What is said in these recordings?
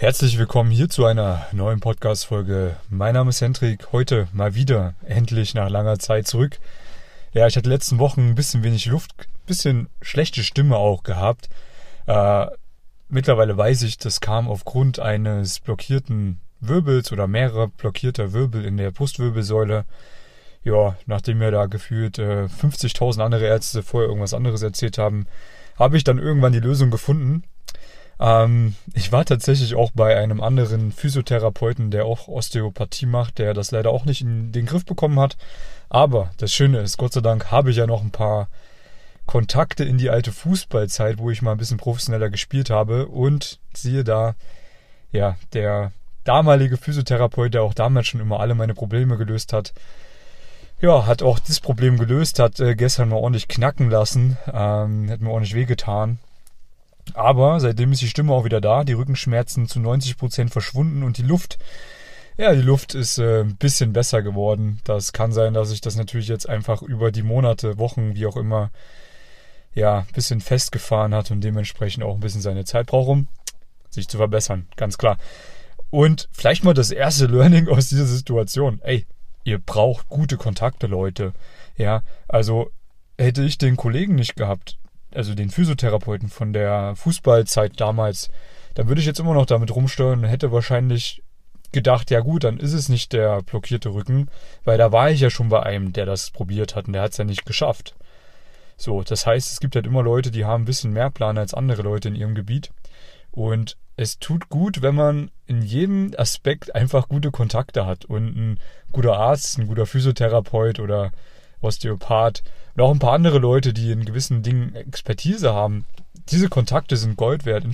Herzlich willkommen hier zu einer neuen Podcast-Folge. Mein Name ist Hendrik. Heute mal wieder endlich nach langer Zeit zurück. Ja, ich hatte letzten Wochen ein bisschen wenig Luft, ein bisschen schlechte Stimme auch gehabt. Äh, mittlerweile weiß ich, das kam aufgrund eines blockierten Wirbels oder mehrerer blockierter Wirbel in der Brustwirbelsäule. Ja, nachdem mir da gefühlt äh, 50.000 andere Ärzte vorher irgendwas anderes erzählt haben, habe ich dann irgendwann die Lösung gefunden ähm, ich war tatsächlich auch bei einem anderen Physiotherapeuten, der auch Osteopathie macht, der das leider auch nicht in den Griff bekommen hat. Aber das Schöne ist, Gott sei Dank habe ich ja noch ein paar Kontakte in die alte Fußballzeit, wo ich mal ein bisschen professioneller gespielt habe. Und siehe da, ja, der damalige Physiotherapeut, der auch damals schon immer alle meine Probleme gelöst hat, ja, hat auch das Problem gelöst, hat äh, gestern mal ordentlich knacken lassen, ähm, hat mir ordentlich wehgetan. Aber seitdem ist die Stimme auch wieder da, die Rückenschmerzen zu 90% verschwunden und die Luft, ja, die Luft ist äh, ein bisschen besser geworden. Das kann sein, dass ich das natürlich jetzt einfach über die Monate, Wochen, wie auch immer, ja, ein bisschen festgefahren hat und dementsprechend auch ein bisschen seine Zeit braucht, um sich zu verbessern, ganz klar. Und vielleicht mal das erste Learning aus dieser Situation. Ey, ihr braucht gute Kontakte, Leute. Ja, also hätte ich den Kollegen nicht gehabt, also den Physiotherapeuten von der Fußballzeit damals, dann würde ich jetzt immer noch damit rumsteuern und hätte wahrscheinlich gedacht, ja gut, dann ist es nicht der blockierte Rücken, weil da war ich ja schon bei einem, der das probiert hat und der hat es ja nicht geschafft. So, das heißt, es gibt halt immer Leute, die haben ein bisschen mehr Plan als andere Leute in ihrem Gebiet. Und es tut gut, wenn man in jedem Aspekt einfach gute Kontakte hat und ein guter Arzt, ein guter Physiotherapeut oder Osteopath und auch ein paar andere Leute, die in gewissen Dingen Expertise haben. Diese Kontakte sind Gold wert in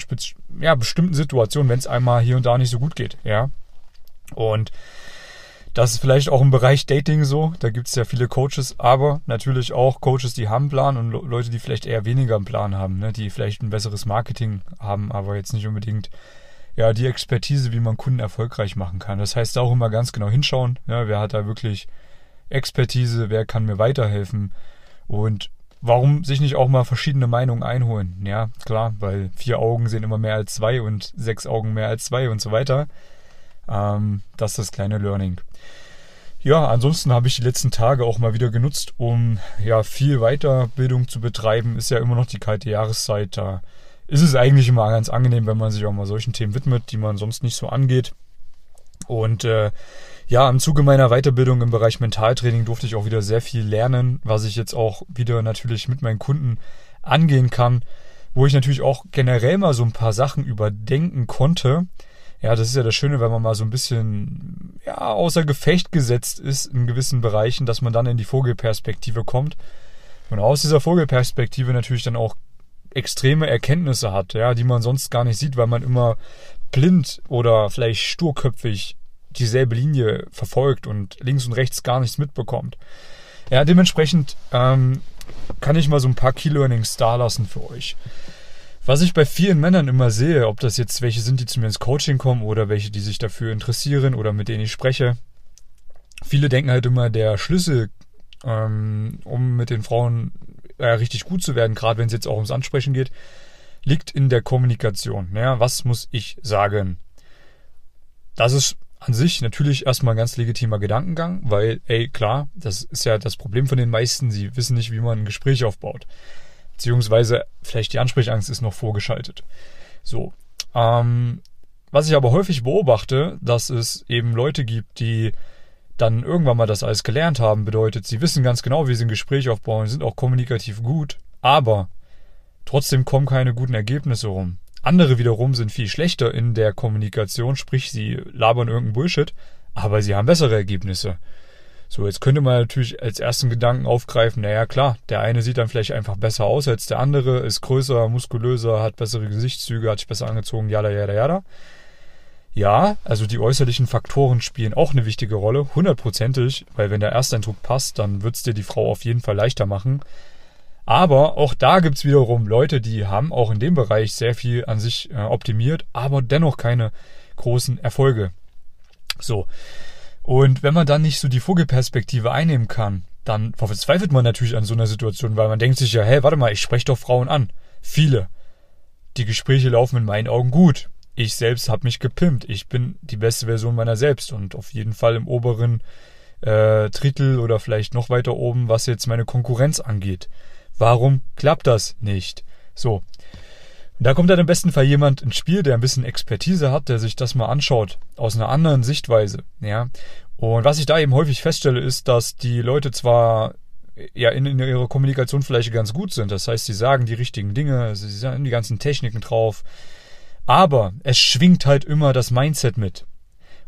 ja, bestimmten Situationen, wenn es einmal hier und da nicht so gut geht. Ja. Und das ist vielleicht auch im Bereich Dating so. Da gibt es ja viele Coaches, aber natürlich auch Coaches, die haben einen Plan und Leute, die vielleicht eher weniger einen Plan haben, ne? die vielleicht ein besseres Marketing haben, aber jetzt nicht unbedingt ja die Expertise, wie man Kunden erfolgreich machen kann. Das heißt auch immer ganz genau hinschauen. Ja, wer hat da wirklich Expertise, wer kann mir weiterhelfen und warum sich nicht auch mal verschiedene Meinungen einholen? Ja, klar, weil vier Augen sehen immer mehr als zwei und sechs Augen mehr als zwei und so weiter. Ähm, das ist das kleine Learning. Ja, ansonsten habe ich die letzten Tage auch mal wieder genutzt, um ja viel Weiterbildung zu betreiben. Ist ja immer noch die kalte Jahreszeit. Da ist es eigentlich immer ganz angenehm, wenn man sich auch mal solchen Themen widmet, die man sonst nicht so angeht. Und äh, ja, im Zuge meiner Weiterbildung im Bereich Mentaltraining durfte ich auch wieder sehr viel lernen, was ich jetzt auch wieder natürlich mit meinen Kunden angehen kann, wo ich natürlich auch generell mal so ein paar Sachen überdenken konnte. Ja, das ist ja das Schöne, wenn man mal so ein bisschen ja, außer Gefecht gesetzt ist in gewissen Bereichen, dass man dann in die Vogelperspektive kommt und aus dieser Vogelperspektive natürlich dann auch extreme Erkenntnisse hat, ja, die man sonst gar nicht sieht, weil man immer blind oder vielleicht sturköpfig dieselbe Linie verfolgt und links und rechts gar nichts mitbekommt. Ja, dementsprechend ähm, kann ich mal so ein paar Key Learnings da lassen für euch. Was ich bei vielen Männern immer sehe, ob das jetzt welche sind, die zu mir ins Coaching kommen oder welche, die sich dafür interessieren oder mit denen ich spreche. Viele denken halt immer, der Schlüssel, ähm, um mit den Frauen äh, richtig gut zu werden, gerade wenn es jetzt auch ums Ansprechen geht, liegt in der Kommunikation. Ja, was muss ich sagen? Das ist an sich natürlich erstmal ein ganz legitimer Gedankengang, weil, ey, klar, das ist ja das Problem von den meisten, sie wissen nicht, wie man ein Gespräch aufbaut. Beziehungsweise vielleicht die Ansprechangst ist noch vorgeschaltet. So. Ähm, was ich aber häufig beobachte, dass es eben Leute gibt, die dann irgendwann mal das alles gelernt haben, bedeutet, sie wissen ganz genau, wie sie ein Gespräch aufbauen, sind auch kommunikativ gut, aber trotzdem kommen keine guten Ergebnisse rum. Andere wiederum sind viel schlechter in der Kommunikation, sprich sie labern irgendeinen Bullshit, aber sie haben bessere Ergebnisse. So, jetzt könnte man natürlich als ersten Gedanken aufgreifen, naja klar, der eine sieht dann vielleicht einfach besser aus als der andere, ist größer, muskulöser, hat bessere Gesichtszüge, hat sich besser angezogen, jada, jada, jada. Ja, also die äußerlichen Faktoren spielen auch eine wichtige Rolle, hundertprozentig, weil wenn der Ersteindruck passt, dann wird's dir die Frau auf jeden Fall leichter machen. Aber auch da gibt's wiederum Leute, die haben auch in dem Bereich sehr viel an sich äh, optimiert, aber dennoch keine großen Erfolge. So. Und wenn man dann nicht so die Vogelperspektive einnehmen kann, dann verzweifelt man natürlich an so einer Situation, weil man denkt sich ja, hey, warte mal, ich spreche doch Frauen an. Viele. Die Gespräche laufen in meinen Augen gut. ich selbst habe mich gepimpt. Ich bin die beste Version meiner selbst und auf jeden Fall im oberen äh, Drittel oder vielleicht noch weiter oben, was jetzt meine Konkurrenz angeht. Warum klappt das nicht? So. Und da kommt dann im besten Fall jemand ins Spiel, der ein bisschen Expertise hat, der sich das mal anschaut, aus einer anderen Sichtweise, ja. Und was ich da eben häufig feststelle, ist, dass die Leute zwar ja in, in ihrer Kommunikation vielleicht ganz gut sind. Das heißt, sie sagen die richtigen Dinge, sie sagen die ganzen Techniken drauf. Aber es schwingt halt immer das Mindset mit.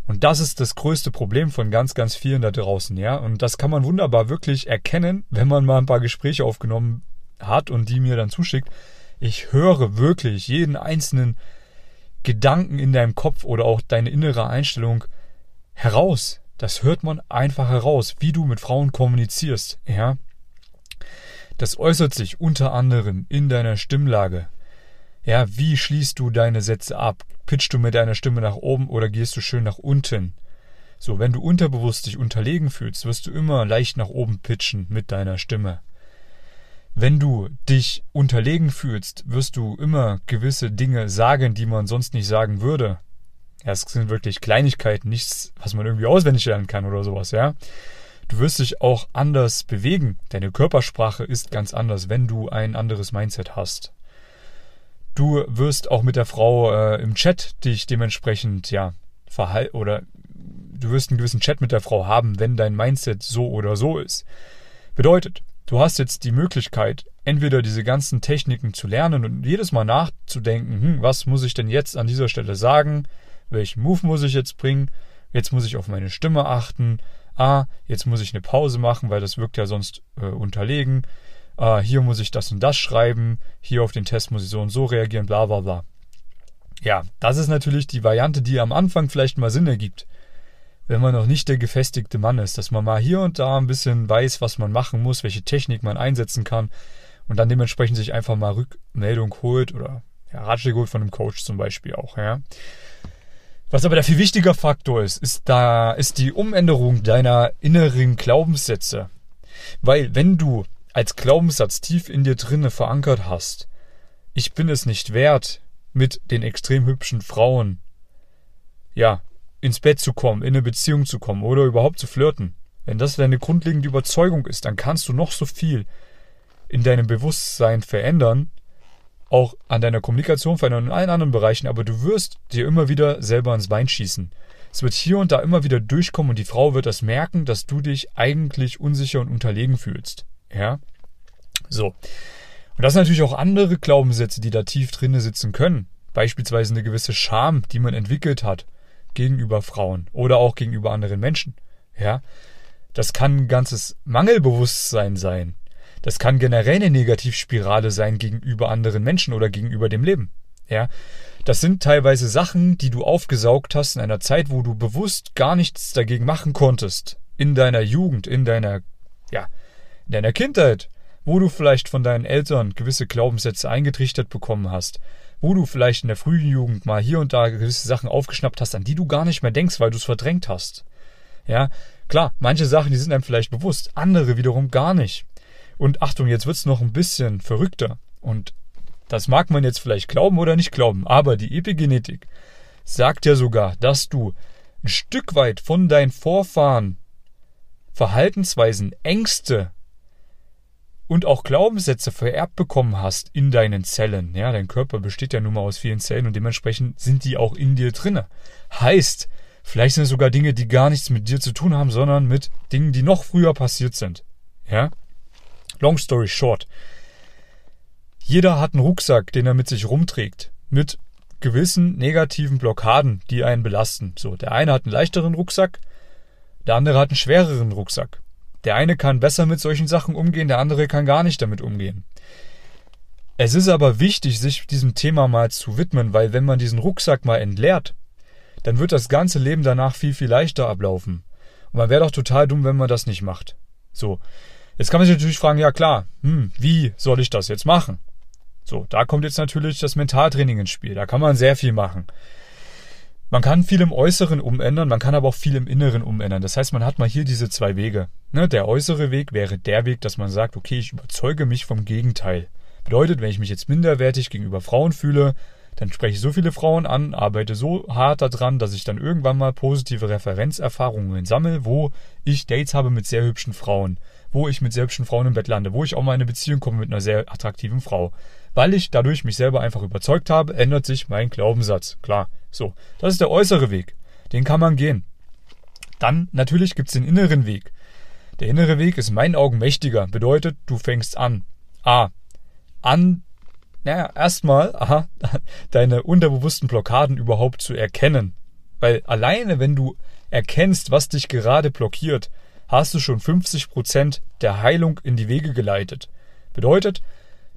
Und das ist das größte Problem von ganz, ganz vielen da draußen, ja. Und das kann man wunderbar wirklich erkennen, wenn man mal ein paar Gespräche aufgenommen hat und die mir dann zuschickt. Ich höre wirklich jeden einzelnen Gedanken in deinem Kopf oder auch deine innere Einstellung heraus. Das hört man einfach heraus, wie du mit Frauen kommunizierst, ja. Das äußert sich unter anderem in deiner Stimmlage, ja, wie schließt du deine Sätze ab? Pitchst du mit deiner Stimme nach oben oder gehst du schön nach unten? So, wenn du unterbewusst dich unterlegen fühlst, wirst du immer leicht nach oben pitchen mit deiner Stimme. Wenn du dich unterlegen fühlst, wirst du immer gewisse Dinge sagen, die man sonst nicht sagen würde. Ja, es sind wirklich Kleinigkeiten, nichts, was man irgendwie auswendig lernen kann oder sowas, ja. Du wirst dich auch anders bewegen. Deine Körpersprache ist ganz anders, wenn du ein anderes Mindset hast. Du wirst auch mit der Frau äh, im Chat dich dementsprechend, ja, verhalten oder du wirst einen gewissen Chat mit der Frau haben, wenn dein Mindset so oder so ist. Bedeutet, du hast jetzt die Möglichkeit, entweder diese ganzen Techniken zu lernen und jedes Mal nachzudenken, hm, was muss ich denn jetzt an dieser Stelle sagen, welchen Move muss ich jetzt bringen, jetzt muss ich auf meine Stimme achten, ah, jetzt muss ich eine Pause machen, weil das wirkt ja sonst äh, unterlegen, äh, hier muss ich das und das schreiben, hier auf den Test muss ich so und so reagieren, bla bla bla. Ja, das ist natürlich die Variante, die am Anfang vielleicht mal Sinn ergibt. Wenn man noch nicht der gefestigte Mann ist, dass man mal hier und da ein bisschen weiß, was man machen muss, welche Technik man einsetzen kann und dann dementsprechend sich einfach mal Rückmeldung holt oder ja, Ratschläge holt von einem Coach zum Beispiel auch, ja. Was aber der viel wichtiger Faktor ist, ist da, ist die Umänderung deiner inneren Glaubenssätze. Weil wenn du als Glaubenssatz tief in dir drinne verankert hast, ich bin es nicht wert, mit den extrem hübschen Frauen, ja, ins Bett zu kommen, in eine Beziehung zu kommen oder überhaupt zu flirten. Wenn das deine grundlegende Überzeugung ist, dann kannst du noch so viel in deinem Bewusstsein verändern, auch an deiner Kommunikation verändern und in allen anderen Bereichen, aber du wirst dir immer wieder selber ins Bein schießen. Es wird hier und da immer wieder durchkommen und die Frau wird das merken, dass du dich eigentlich unsicher und unterlegen fühlst. Ja. So. Und das sind natürlich auch andere Glaubenssätze, die da tief drinne sitzen können. Beispielsweise eine gewisse Scham, die man entwickelt hat gegenüber Frauen oder auch gegenüber anderen Menschen. Ja. Das kann ein ganzes Mangelbewusstsein sein. Das kann generell eine Negativspirale sein gegenüber anderen Menschen oder gegenüber dem Leben. Ja. Das sind teilweise Sachen, die du aufgesaugt hast in einer Zeit, wo du bewusst gar nichts dagegen machen konntest. In deiner Jugend, in deiner, ja, in deiner Kindheit, wo du vielleicht von deinen Eltern gewisse Glaubenssätze eingetrichtert bekommen hast, wo du vielleicht in der frühen Jugend mal hier und da gewisse Sachen aufgeschnappt hast, an die du gar nicht mehr denkst, weil du es verdrängt hast. Ja, klar, manche Sachen, die sind einem vielleicht bewusst, andere wiederum gar nicht. Und Achtung, jetzt wird's noch ein bisschen verrückter. Und das mag man jetzt vielleicht glauben oder nicht glauben, aber die Epigenetik sagt ja sogar, dass du ein Stück weit von deinen Vorfahren Verhaltensweisen, Ängste und auch Glaubenssätze vererbt bekommen hast in deinen Zellen. Ja, dein Körper besteht ja nun mal aus vielen Zellen und dementsprechend sind die auch in dir drinne. Heißt, vielleicht sind es sogar Dinge, die gar nichts mit dir zu tun haben, sondern mit Dingen, die noch früher passiert sind. Ja? Long story short. Jeder hat einen Rucksack, den er mit sich rumträgt, mit gewissen negativen Blockaden, die einen belasten. So, der eine hat einen leichteren Rucksack, der andere hat einen schwereren Rucksack. Der eine kann besser mit solchen Sachen umgehen, der andere kann gar nicht damit umgehen. Es ist aber wichtig, sich diesem Thema mal zu widmen, weil wenn man diesen Rucksack mal entleert, dann wird das ganze Leben danach viel, viel leichter ablaufen. Und man wäre doch total dumm, wenn man das nicht macht. So. Jetzt kann man sich natürlich fragen, ja klar, hm, wie soll ich das jetzt machen? So, da kommt jetzt natürlich das Mentaltraining ins Spiel. Da kann man sehr viel machen. Man kann viel im Äußeren umändern, man kann aber auch viel im Inneren umändern. Das heißt, man hat mal hier diese zwei Wege. Ne, der äußere Weg wäre der Weg, dass man sagt, okay, ich überzeuge mich vom Gegenteil. Bedeutet, wenn ich mich jetzt minderwertig gegenüber Frauen fühle, dann spreche ich so viele Frauen an, arbeite so hart daran, dass ich dann irgendwann mal positive Referenzerfahrungen sammle, wo ich Dates habe mit sehr hübschen Frauen, wo ich mit sehr hübschen Frauen im Bett lande, wo ich auch mal in eine Beziehung komme mit einer sehr attraktiven Frau. Weil ich dadurch mich selber einfach überzeugt habe, ändert sich mein Glaubenssatz. Klar, so. Das ist der äußere Weg. Den kann man gehen. Dann natürlich gibt's den inneren Weg. Der innere Weg ist in meinen Augen mächtiger. Bedeutet, du fängst an. A. An naja, erstmal, aha, deine unterbewussten Blockaden überhaupt zu erkennen. Weil alleine, wenn du erkennst, was dich gerade blockiert, hast du schon 50 Prozent der Heilung in die Wege geleitet. Bedeutet,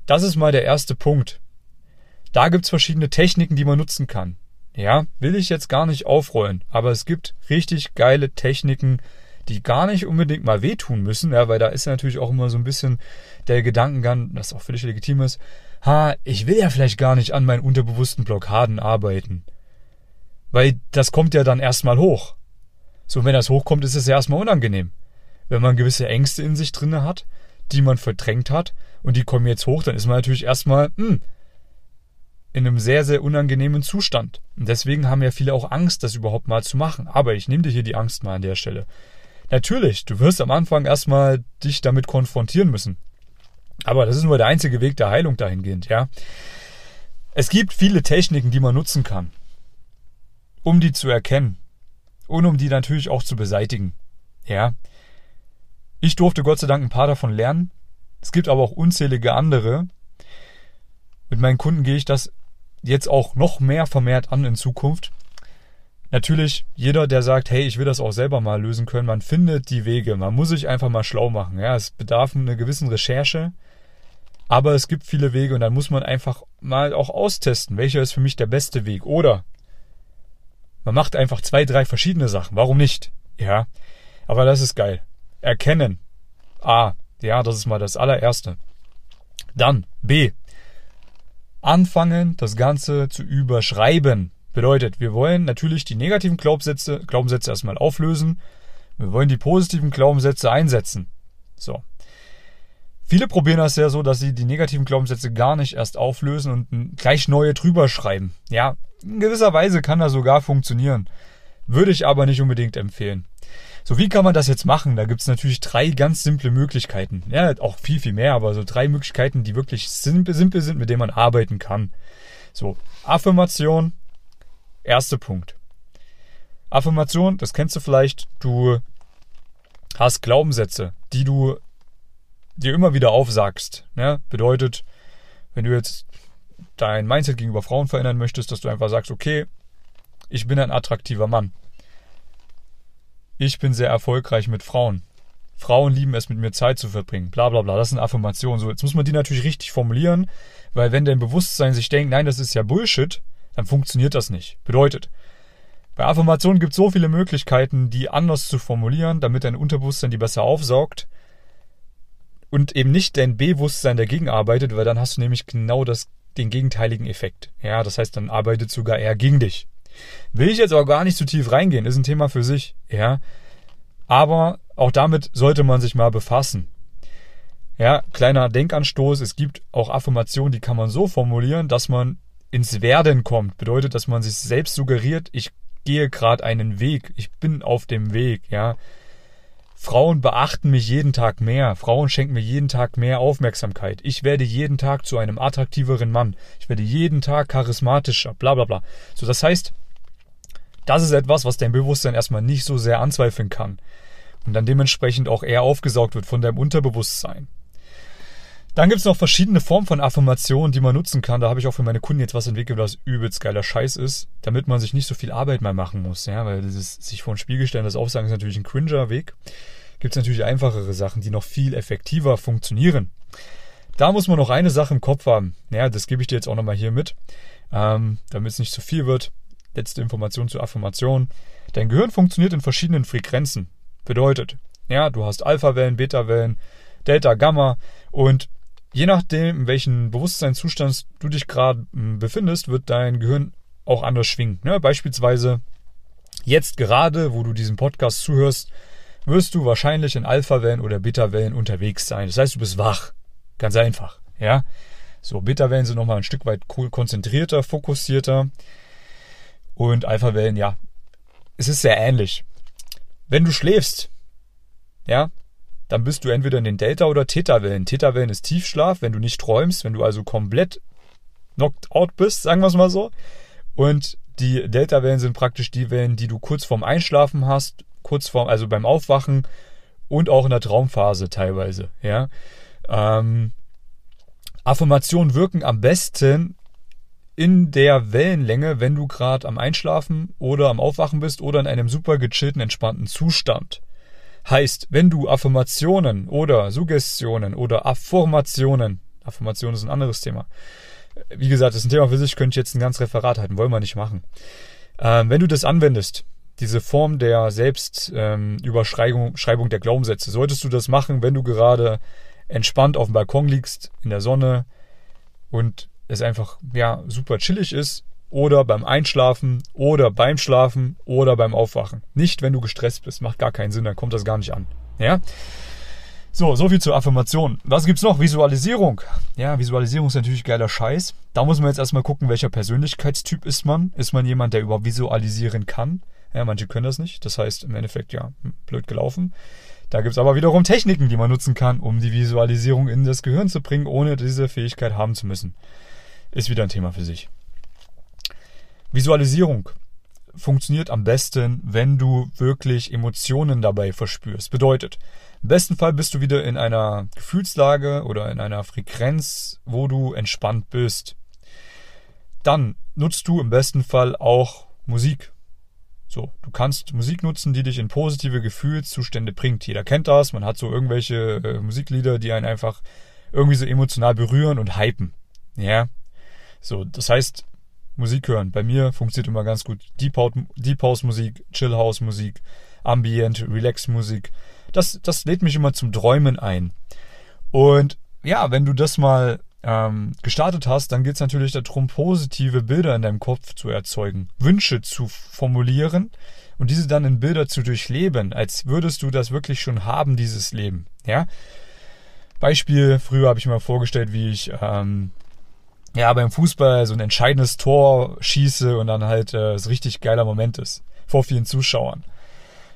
das ist mal der erste Punkt. Da gibt's verschiedene Techniken, die man nutzen kann. Ja, will ich jetzt gar nicht aufrollen, aber es gibt richtig geile Techniken, die gar nicht unbedingt mal wehtun müssen, ja, weil da ist natürlich auch immer so ein bisschen der Gedankengang, das auch völlig legitim ist, ha, ich will ja vielleicht gar nicht an meinen unterbewussten Blockaden arbeiten. Weil das kommt ja dann erstmal hoch. So, wenn das hochkommt, ist es ja erstmal unangenehm. Wenn man gewisse Ängste in sich drinne hat, die man verdrängt hat, und die kommen jetzt hoch, dann ist man natürlich erstmal, hm, in einem sehr, sehr unangenehmen Zustand. Und deswegen haben ja viele auch Angst, das überhaupt mal zu machen. Aber ich nehme dir hier die Angst mal an der Stelle. Natürlich, du wirst am Anfang erstmal dich damit konfrontieren müssen. Aber das ist nur der einzige Weg der Heilung dahingehend, ja. Es gibt viele Techniken, die man nutzen kann, um die zu erkennen und um die natürlich auch zu beseitigen, ja. Ich durfte Gott sei Dank ein paar davon lernen. Es gibt aber auch unzählige andere. Mit meinen Kunden gehe ich das jetzt auch noch mehr vermehrt an in Zukunft. Natürlich, jeder, der sagt, hey, ich will das auch selber mal lösen können, man findet die Wege. Man muss sich einfach mal schlau machen. Ja, es bedarf einer gewissen Recherche. Aber es gibt viele Wege und dann muss man einfach mal auch austesten, welcher ist für mich der beste Weg. Oder man macht einfach zwei, drei verschiedene Sachen. Warum nicht? Ja. Aber das ist geil. Erkennen. A. Ja, das ist mal das allererste. Dann B. Anfangen, das Ganze zu überschreiben. Bedeutet, wir wollen natürlich die negativen Glaubenssätze, Glaubenssätze erstmal auflösen. Wir wollen die positiven Glaubenssätze einsetzen. So. Viele probieren das ja so, dass sie die negativen Glaubenssätze gar nicht erst auflösen und gleich neue drüber schreiben. Ja, in gewisser Weise kann das sogar funktionieren. Würde ich aber nicht unbedingt empfehlen. So, wie kann man das jetzt machen? Da gibt's natürlich drei ganz simple Möglichkeiten. Ja, auch viel, viel mehr, aber so drei Möglichkeiten, die wirklich simpel, simpel sind, mit denen man arbeiten kann. So, Affirmation, erster Punkt. Affirmation, das kennst du vielleicht, du hast Glaubenssätze, die du dir immer wieder aufsagst. Ne? Bedeutet, wenn du jetzt dein Mindset gegenüber Frauen verändern möchtest, dass du einfach sagst, okay, ich bin ein attraktiver Mann. Ich bin sehr erfolgreich mit Frauen. Frauen lieben es, mit mir Zeit zu verbringen. Bla bla bla. Das sind Affirmationen. So, jetzt muss man die natürlich richtig formulieren, weil wenn dein Bewusstsein sich denkt, nein, das ist ja Bullshit, dann funktioniert das nicht. Bedeutet, bei Affirmationen gibt es so viele Möglichkeiten, die anders zu formulieren, damit dein Unterbewusstsein die besser aufsaugt und eben nicht dein Bewusstsein dagegen arbeitet, weil dann hast du nämlich genau das, den gegenteiligen Effekt. Ja, das heißt, dann arbeitet sogar eher gegen dich. Will ich jetzt auch gar nicht zu tief reingehen, ist ein Thema für sich, ja. Aber auch damit sollte man sich mal befassen. Ja, kleiner Denkanstoß, es gibt auch Affirmationen, die kann man so formulieren, dass man ins Werden kommt. Bedeutet, dass man sich selbst suggeriert, ich gehe gerade einen Weg, ich bin auf dem Weg, ja. Frauen beachten mich jeden Tag mehr. Frauen schenken mir jeden Tag mehr Aufmerksamkeit. Ich werde jeden Tag zu einem attraktiveren Mann. Ich werde jeden Tag charismatischer. Bla bla bla. So, das heißt, das ist etwas, was dein Bewusstsein erstmal nicht so sehr anzweifeln kann. Und dann dementsprechend auch eher aufgesaugt wird von deinem Unterbewusstsein. Dann gibt es noch verschiedene Formen von Affirmationen, die man nutzen kann. Da habe ich auch für meine Kunden jetzt was entwickelt, was übelst geiler Scheiß ist, damit man sich nicht so viel Arbeit mehr machen muss. Ja, weil dieses sich vor den Spiegel stellen, das Aufsagen ist natürlich ein cringer Weg gibt es natürlich einfachere Sachen, die noch viel effektiver funktionieren. Da muss man noch eine Sache im Kopf haben. Ja, das gebe ich dir jetzt auch nochmal hier mit, ähm, damit es nicht zu viel wird. Letzte Information zur Affirmation. Dein Gehirn funktioniert in verschiedenen Frequenzen. Bedeutet, ja, du hast Alpha-Wellen, Beta-Wellen, Delta, Gamma und je nachdem, in welchem Bewusstseinszustand du dich gerade hm, befindest, wird dein Gehirn auch anders schwingen. Ja, beispielsweise jetzt gerade, wo du diesen Podcast zuhörst, wirst du wahrscheinlich in Alpha-Wellen oder Beta-Wellen unterwegs sein. Das heißt, du bist wach. Ganz einfach. Ja. So, Beta-Wellen sind nochmal ein Stück weit konzentrierter, fokussierter. Und Alpha-Wellen, ja, es ist sehr ähnlich. Wenn du schläfst, ja, dann bist du entweder in den Delta- oder Theta-Wellen. Theta-Wellen ist Tiefschlaf, wenn du nicht träumst, wenn du also komplett knocked out bist, sagen wir es mal so. Und die Delta-Wellen sind praktisch die Wellen, die du kurz vorm Einschlafen hast, kurz vorm, also beim Aufwachen und auch in der Traumphase teilweise, ja. Ähm, Affirmationen wirken am besten in der Wellenlänge, wenn du gerade am Einschlafen oder am Aufwachen bist oder in einem super gechillten, entspannten Zustand. Heißt, wenn du Affirmationen oder Suggestionen oder Affirmationen, Affirmationen ist ein anderes Thema. Wie gesagt, ist ein Thema für sich, könnte ich jetzt ein ganz Referat halten, wollen wir nicht machen. Ähm, wenn du das anwendest, diese Form der Selbstüberschreibung ähm, der Glaubenssätze, solltest du das machen, wenn du gerade entspannt auf dem Balkon liegst, in der Sonne und es einfach ja super chillig ist oder beim Einschlafen oder beim Schlafen oder beim Aufwachen. Nicht, wenn du gestresst bist, macht gar keinen Sinn, dann kommt das gar nicht an. Ja? So, so viel zur Affirmation. Was gibt's noch? Visualisierung. Ja, Visualisierung ist natürlich geiler Scheiß. Da muss man jetzt erstmal gucken, welcher Persönlichkeitstyp ist man. Ist man jemand, der überhaupt visualisieren kann? Ja, manche können das nicht. Das heißt, im Endeffekt, ja, blöd gelaufen. Da gibt's aber wiederum Techniken, die man nutzen kann, um die Visualisierung in das Gehirn zu bringen, ohne diese Fähigkeit haben zu müssen. Ist wieder ein Thema für sich. Visualisierung funktioniert am besten, wenn du wirklich Emotionen dabei verspürst. Bedeutet, im besten Fall bist du wieder in einer Gefühlslage oder in einer Frequenz, wo du entspannt bist. Dann nutzt du im besten Fall auch Musik. So, du kannst Musik nutzen, die dich in positive Gefühlszustände bringt. Jeder kennt das, man hat so irgendwelche äh, Musiklieder, die einen einfach irgendwie so emotional berühren und hypen. Ja. So, das heißt, Musik hören. Bei mir funktioniert immer ganz gut Deep House, Musik, Chill House Musik, Ambient, Relax Musik. Das, das lädt mich immer zum Träumen ein. Und ja, wenn du das mal ähm, gestartet hast, dann geht es natürlich darum, positive Bilder in deinem Kopf zu erzeugen, Wünsche zu formulieren und diese dann in Bilder zu durchleben, als würdest du das wirklich schon haben, dieses Leben. Ja. Beispiel, früher habe ich mir vorgestellt, wie ich ähm, ja, beim Fußball so ein entscheidendes Tor schieße und dann halt äh, es richtig geiler Moment ist. Vor vielen Zuschauern.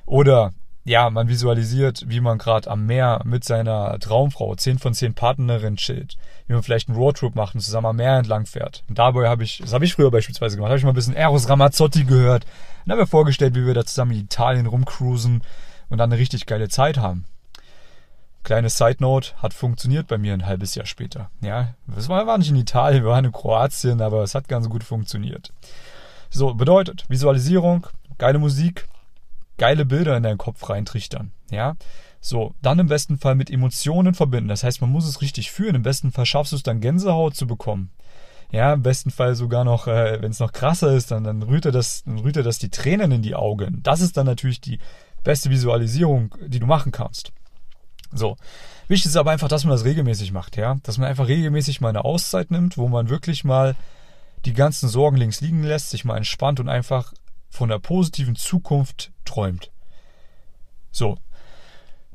Oder ja, man visualisiert, wie man gerade am Meer mit seiner Traumfrau, 10 von 10 Partnerin chillt, wie man vielleicht einen Roadtrip macht und zusammen am Meer entlang fährt. Und dabei habe ich, das habe ich früher beispielsweise gemacht, habe ich mal ein bisschen Eros Ramazzotti gehört und habe mir vorgestellt, wie wir da zusammen in Italien rumcruisen und dann eine richtig geile Zeit haben. Kleine Side Note, hat funktioniert bei mir ein halbes Jahr später. Ja, das war, war nicht in Italien, wir waren in Kroatien, aber es hat ganz gut funktioniert. So, bedeutet, Visualisierung, geile Musik, geile Bilder in deinen Kopf reintrichtern. Ja, so, dann im besten Fall mit Emotionen verbinden. Das heißt, man muss es richtig fühlen. Im besten Fall schaffst du es dann Gänsehaut zu bekommen. Ja, im besten Fall sogar noch, äh, wenn es noch krasser ist, dann, dann rührt er das, dann rührt er das die Tränen in die Augen. Das ist dann natürlich die beste Visualisierung, die du machen kannst. So. Wichtig ist aber einfach, dass man das regelmäßig macht, ja. Dass man einfach regelmäßig mal eine Auszeit nimmt, wo man wirklich mal die ganzen Sorgen links liegen lässt, sich mal entspannt und einfach von der positiven Zukunft träumt. So.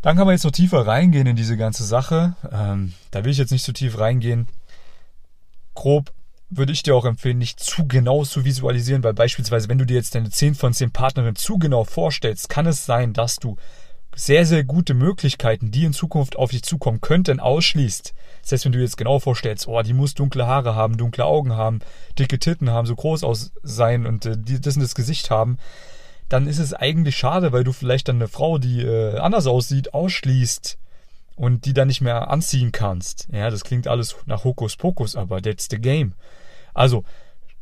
Dann kann man jetzt noch tiefer reingehen in diese ganze Sache. Ähm, da will ich jetzt nicht so tief reingehen. Grob würde ich dir auch empfehlen, nicht zu genau zu visualisieren, weil beispielsweise, wenn du dir jetzt deine 10 von 10 Partnerin zu genau vorstellst, kann es sein, dass du sehr, sehr gute Möglichkeiten, die in Zukunft auf dich zukommen könnten, ausschließt. Das heißt, wenn du jetzt genau vorstellst, oh, die muss dunkle Haare haben, dunkle Augen haben, dicke Titten haben, so groß aus sein und äh, die, das und das Gesicht haben, dann ist es eigentlich schade, weil du vielleicht dann eine Frau, die äh, anders aussieht, ausschließt und die dann nicht mehr anziehen kannst. Ja, das klingt alles nach Hokuspokus, aber that's the game. Also,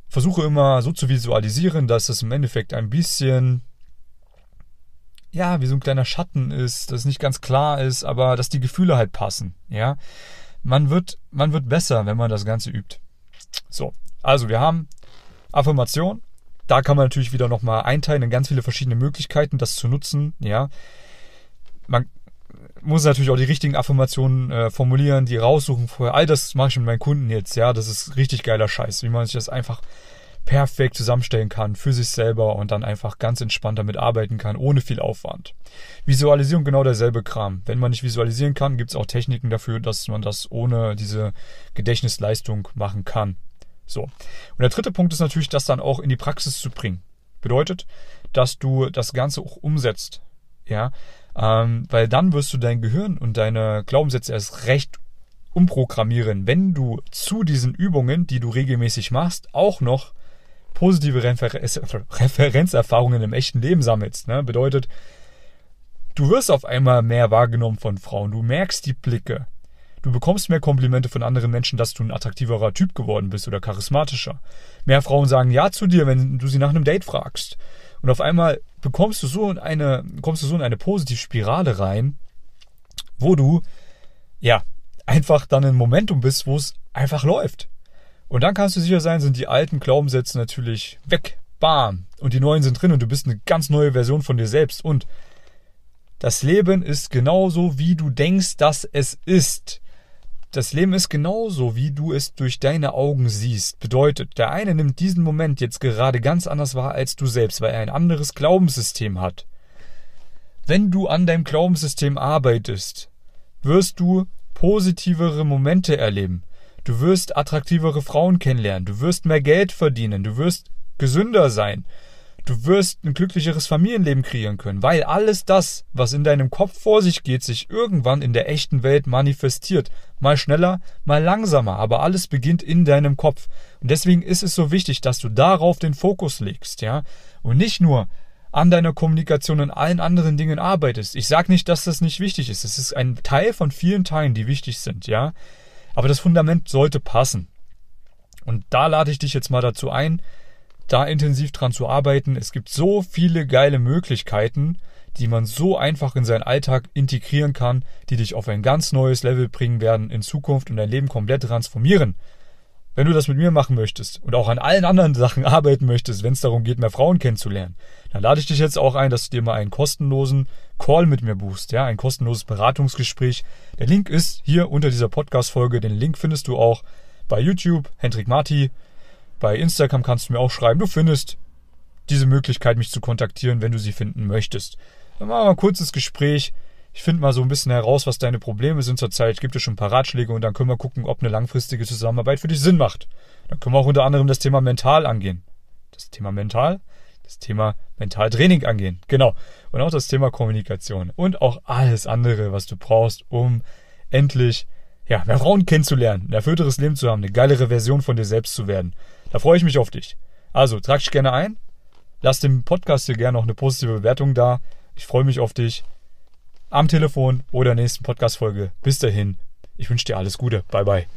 versuche immer so zu visualisieren, dass es im Endeffekt ein bisschen ja, wie so ein kleiner Schatten ist, das nicht ganz klar ist, aber dass die Gefühle halt passen, ja. Man wird, man wird besser, wenn man das Ganze übt. So, also wir haben Affirmation. Da kann man natürlich wieder nochmal einteilen in ganz viele verschiedene Möglichkeiten, das zu nutzen, ja. Man muss natürlich auch die richtigen Affirmationen äh, formulieren, die raussuchen vorher. All das mache ich mit meinen Kunden jetzt, ja. Das ist richtig geiler Scheiß, wie man sich das einfach perfekt zusammenstellen kann für sich selber und dann einfach ganz entspannt damit arbeiten kann, ohne viel Aufwand. Visualisierung genau derselbe Kram. Wenn man nicht visualisieren kann, gibt es auch Techniken dafür, dass man das ohne diese Gedächtnisleistung machen kann. So. Und der dritte Punkt ist natürlich, das dann auch in die Praxis zu bringen. Bedeutet, dass du das Ganze auch umsetzt. Ja, ähm, weil dann wirst du dein Gehirn und deine Glaubenssätze erst recht umprogrammieren, wenn du zu diesen Übungen, die du regelmäßig machst, auch noch positive Refer Referenzerfahrungen im echten Leben sammelst. Ne? Bedeutet, du wirst auf einmal mehr wahrgenommen von Frauen, du merkst die Blicke, du bekommst mehr Komplimente von anderen Menschen, dass du ein attraktiverer Typ geworden bist oder charismatischer. Mehr Frauen sagen Ja zu dir, wenn du sie nach einem Date fragst. Und auf einmal bekommst du so in eine, kommst du so in eine positive Spirale rein, wo du, ja, einfach dann ein Momentum bist, wo es einfach läuft. Und dann kannst du sicher sein, sind die alten Glaubenssätze natürlich weg. Bam. Und die neuen sind drin und du bist eine ganz neue Version von dir selbst. Und das Leben ist genauso, wie du denkst, dass es ist. Das Leben ist genauso, wie du es durch deine Augen siehst. Bedeutet, der eine nimmt diesen Moment jetzt gerade ganz anders wahr als du selbst, weil er ein anderes Glaubenssystem hat. Wenn du an deinem Glaubenssystem arbeitest, wirst du positivere Momente erleben. Du wirst attraktivere Frauen kennenlernen. Du wirst mehr Geld verdienen. Du wirst gesünder sein. Du wirst ein glücklicheres Familienleben kreieren können, weil alles das, was in deinem Kopf vor sich geht, sich irgendwann in der echten Welt manifestiert. Mal schneller, mal langsamer, aber alles beginnt in deinem Kopf. Und deswegen ist es so wichtig, dass du darauf den Fokus legst, ja? Und nicht nur an deiner Kommunikation und allen anderen Dingen arbeitest. Ich sage nicht, dass das nicht wichtig ist. Es ist ein Teil von vielen Teilen, die wichtig sind, ja? Aber das Fundament sollte passen. Und da lade ich dich jetzt mal dazu ein, da intensiv dran zu arbeiten. Es gibt so viele geile Möglichkeiten, die man so einfach in seinen Alltag integrieren kann, die dich auf ein ganz neues Level bringen werden in Zukunft und dein Leben komplett transformieren. Wenn du das mit mir machen möchtest und auch an allen anderen Sachen arbeiten möchtest, wenn es darum geht, mehr Frauen kennenzulernen, dann lade ich dich jetzt auch ein, dass du dir mal einen kostenlosen Call mit mir buchst, ja, ein kostenloses Beratungsgespräch. Der Link ist hier unter dieser Podcast-Folge. Den Link findest du auch bei YouTube, Hendrik Marti. Bei Instagram kannst du mir auch schreiben. Du findest diese Möglichkeit, mich zu kontaktieren, wenn du sie finden möchtest. Dann machen wir ein kurzes Gespräch. Ich finde mal so ein bisschen heraus, was deine Probleme sind zurzeit. Gebe dir schon ein paar Ratschläge und dann können wir gucken, ob eine langfristige Zusammenarbeit für dich Sinn macht. Dann können wir auch unter anderem das Thema mental angehen. Das Thema mental das Thema Mentaltraining angehen. Genau. Und auch das Thema Kommunikation. Und auch alles andere, was du brauchst, um endlich ja, mehr Frauen kennenzulernen, ein erfüllteres Leben zu haben, eine geilere Version von dir selbst zu werden. Da freue ich mich auf dich. Also, trag dich gerne ein. Lass dem Podcast hier gerne noch eine positive Bewertung da. Ich freue mich auf dich am Telefon oder nächsten Podcast-Folge. Bis dahin. Ich wünsche dir alles Gute. Bye, bye.